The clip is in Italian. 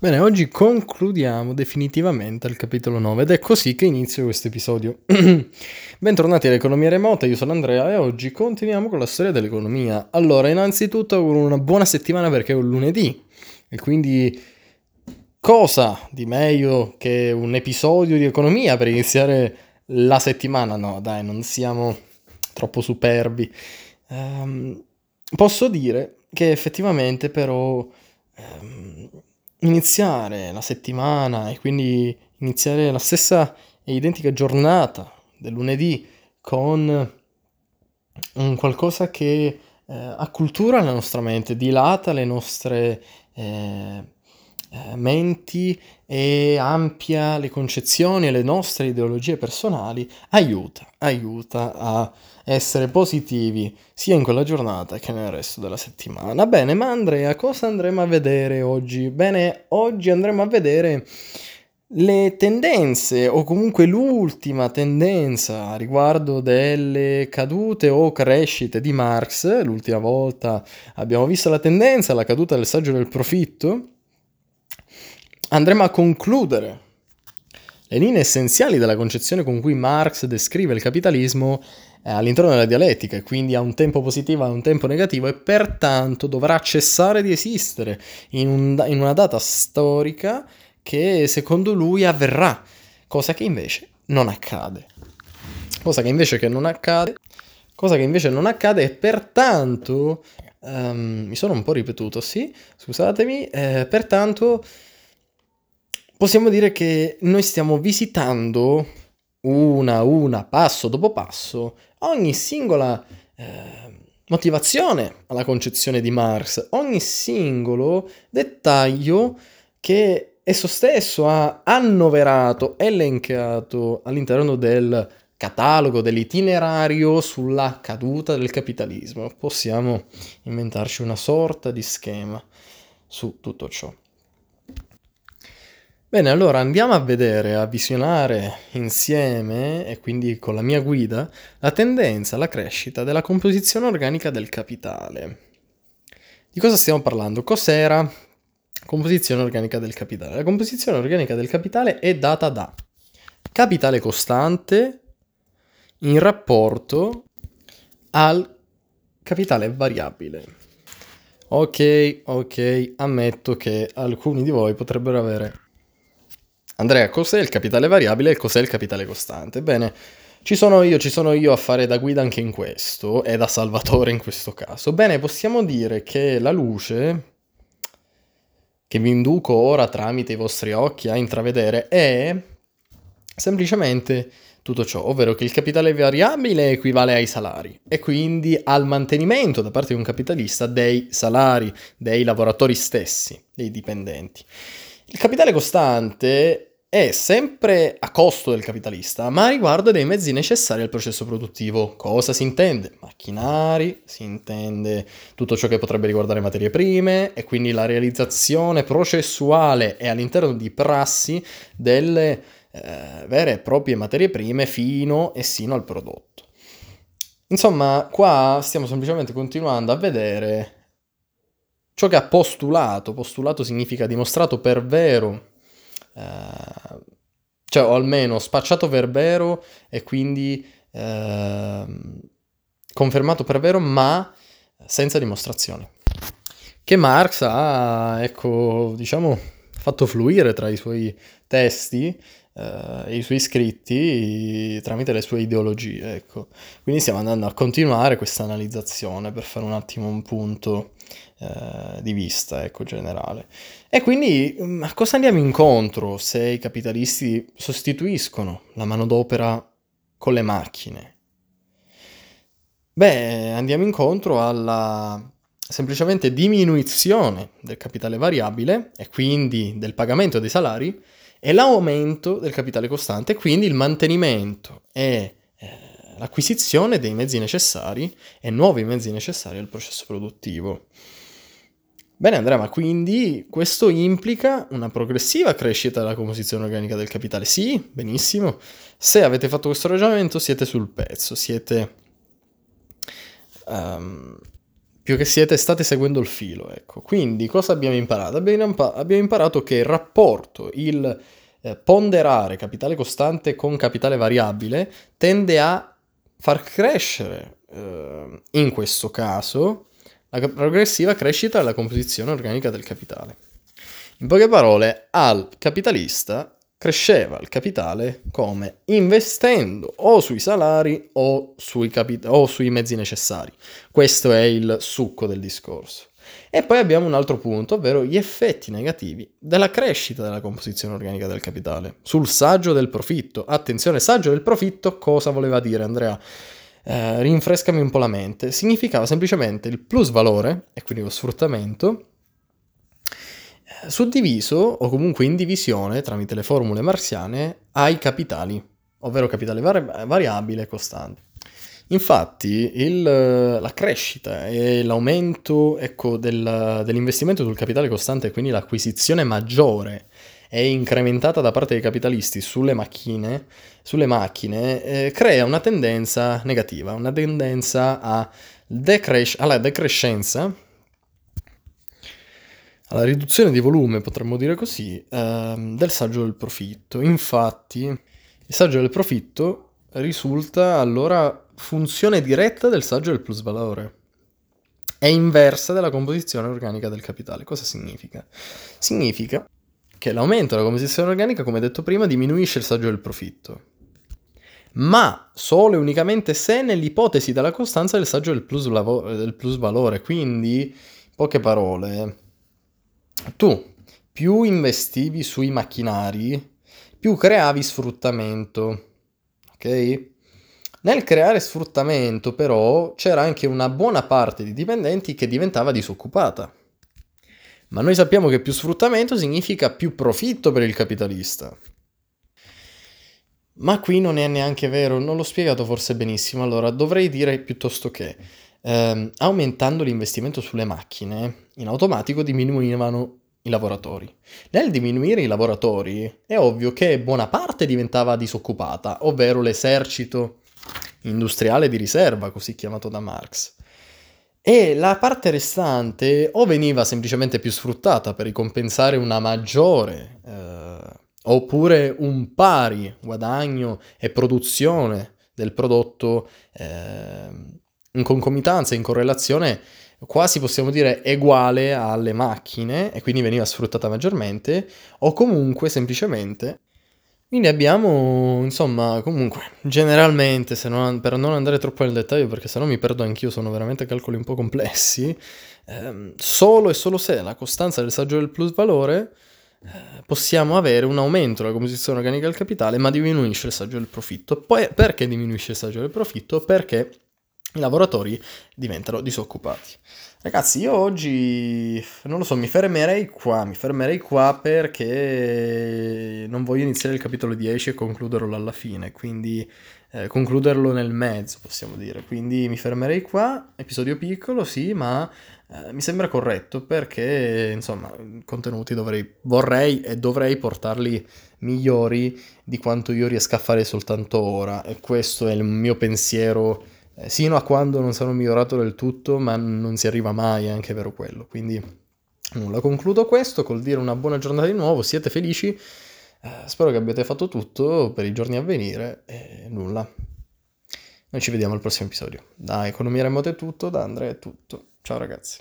Bene, oggi concludiamo definitivamente il capitolo 9 ed è così che inizio questo episodio. Bentornati all'economia remota, io sono Andrea e oggi continuiamo con la storia dell'economia. Allora, innanzitutto una buona settimana perché è un lunedì e quindi cosa di meglio che un episodio di economia per iniziare la settimana? No, dai, non siamo troppo superbi. Um, posso dire che effettivamente però... Um, iniziare la settimana e quindi iniziare la stessa e identica giornata del lunedì con un qualcosa che eh, accultura la nostra mente, dilata le nostre eh, eh, menti e ampia le concezioni e le nostre ideologie personali, aiuta, aiuta a essere positivi sia in quella giornata che nel resto della settimana. Bene, ma Andrea, cosa andremo a vedere oggi? Bene, oggi andremo a vedere le tendenze o comunque l'ultima tendenza riguardo delle cadute o crescite di Marx. L'ultima volta abbiamo visto la tendenza, la caduta del saggio del profitto. Andremo a concludere le linee essenziali della concezione con cui Marx descrive il capitalismo eh, all'interno della dialettica e quindi ha un tempo positivo e un tempo negativo e pertanto dovrà cessare di esistere in, un, in una data storica che secondo lui avverrà, cosa che invece non accade. Cosa che invece che non accade, cosa che invece non accade e pertanto um, mi sono un po' ripetuto, sì, scusatemi, eh, pertanto possiamo dire che noi stiamo visitando una a una, passo dopo passo, ogni singola eh, motivazione alla concezione di Marx, ogni singolo dettaglio che esso stesso ha annoverato, elencato all'interno del catalogo, dell'itinerario sulla caduta del capitalismo. Possiamo inventarci una sorta di schema su tutto ciò. Bene, allora andiamo a vedere, a visionare insieme, e quindi con la mia guida, la tendenza alla crescita della composizione organica del capitale. Di cosa stiamo parlando? Cos'era composizione organica del capitale? La composizione organica del capitale è data da capitale costante in rapporto al capitale variabile. Ok, ok, ammetto che alcuni di voi potrebbero avere Andrea, cos'è il capitale variabile e cos'è il capitale costante? Bene, ci sono io, ci sono io a fare da guida anche in questo e da salvatore in questo caso. Bene, possiamo dire che la luce che vi induco ora tramite i vostri occhi a intravedere è semplicemente tutto ciò, ovvero che il capitale variabile equivale ai salari e quindi al mantenimento da parte di un capitalista dei salari dei lavoratori stessi, dei dipendenti. Il capitale costante è sempre a costo del capitalista, ma a riguardo dei mezzi necessari al processo produttivo. Cosa si intende? Macchinari, si intende tutto ciò che potrebbe riguardare materie prime e quindi la realizzazione processuale e all'interno di prassi delle eh, vere e proprie materie prime fino e sino al prodotto. Insomma, qua stiamo semplicemente continuando a vedere ciò che ha postulato. Postulato significa dimostrato per vero eh, cioè o almeno spacciato per vero e quindi eh, confermato per vero, ma senza dimostrazioni. Che Marx ha, ecco, diciamo, fatto fluire tra i suoi testi eh, i suoi scritti tramite le sue ideologie, ecco. Quindi stiamo andando a continuare questa analizzazione per fare un attimo un punto eh, di vista, ecco, generale. E quindi mm, a cosa andiamo incontro se i capitalisti sostituiscono la manodopera con le macchine? Beh, andiamo incontro alla semplicemente diminuzione del capitale variabile e quindi del pagamento dei salari e l'aumento del capitale costante, quindi il mantenimento e eh, l'acquisizione dei mezzi necessari e nuovi mezzi necessari al processo produttivo. Bene Andrea, ma quindi questo implica una progressiva crescita della composizione organica del capitale? Sì, benissimo. Se avete fatto questo ragionamento siete sul pezzo, siete um, più che siete state seguendo il filo, ecco. Quindi cosa abbiamo imparato? Abbiamo, impa- abbiamo imparato che il rapporto, il eh, ponderare capitale costante con capitale variabile tende a far crescere, eh, in questo caso, la progressiva crescita della composizione organica del capitale. In poche parole, al capitalista cresceva il capitale come investendo o sui salari o sui, capi- o sui mezzi necessari. Questo è il succo del discorso. E poi abbiamo un altro punto, ovvero gli effetti negativi della crescita della composizione organica del capitale sul saggio del profitto. Attenzione, saggio del profitto cosa voleva dire Andrea? Eh, rinfrescami un po' la mente. Significava semplicemente il plus valore, e quindi lo sfruttamento, suddiviso o comunque in divisione tramite le formule marziane ai capitali, ovvero capitale vari- variabile e costante. Infatti il, la crescita e l'aumento ecco, del, dell'investimento sul capitale costante, quindi l'acquisizione maggiore e incrementata da parte dei capitalisti sulle macchine, sulle macchine eh, crea una tendenza negativa, una tendenza decres- alla decrescenza alla riduzione di volume, potremmo dire così, ehm, del saggio del profitto. Infatti, il saggio del profitto risulta allora funzione diretta del saggio del plusvalore. È inversa della composizione organica del capitale. Cosa significa? Significa che l'aumento della composizione organica, come detto prima, diminuisce il saggio del profitto. Ma solo e unicamente se nell'ipotesi della costanza del saggio del, plus del plusvalore. Quindi, in poche parole, tu più investivi sui macchinari, più creavi sfruttamento. Ok? Nel creare sfruttamento, però, c'era anche una buona parte di dipendenti che diventava disoccupata. Ma noi sappiamo che più sfruttamento significa più profitto per il capitalista. Ma qui non è neanche vero, non l'ho spiegato forse benissimo. Allora, dovrei dire piuttosto che ehm, aumentando l'investimento sulle macchine, in automatico diminuivano i lavoratori. Nel diminuire i lavoratori è ovvio che buona parte diventava disoccupata, ovvero l'esercito industriale di riserva, così chiamato da Marx. E la parte restante o veniva semplicemente più sfruttata per ricompensare una maggiore eh, oppure un pari guadagno e produzione del prodotto eh, in concomitanza, in correlazione quasi possiamo dire uguale alle macchine e quindi veniva sfruttata maggiormente o comunque semplicemente quindi abbiamo, insomma, comunque, generalmente, non, per non andare troppo nel dettaglio, perché sennò mi perdo anch'io, sono veramente calcoli un po' complessi, ehm, solo e solo se la costanza del saggio del plus valore, eh, possiamo avere un aumento della composizione organica del capitale, ma diminuisce il saggio del profitto. Poi, perché diminuisce il saggio del profitto? Perché i lavoratori diventano disoccupati. Ragazzi, io oggi non lo so, mi fermerei qua, mi fermerei qua perché non voglio iniziare il capitolo 10 e concluderlo alla fine, quindi eh, concluderlo nel mezzo, possiamo dire. Quindi mi fermerei qua, episodio piccolo, sì, ma eh, mi sembra corretto perché, insomma, contenuti dovrei, vorrei e dovrei portarli migliori di quanto io riesca a fare soltanto ora e questo è il mio pensiero sino a quando non sarò migliorato del tutto, ma non si arriva mai, è anche vero quello. Quindi nulla, concludo questo col dire una buona giornata di nuovo, siete felici, eh, spero che abbiate fatto tutto per i giorni a venire e nulla. Noi ci vediamo al prossimo episodio. Da Economia Remota è tutto, da Andrea è tutto. Ciao ragazzi.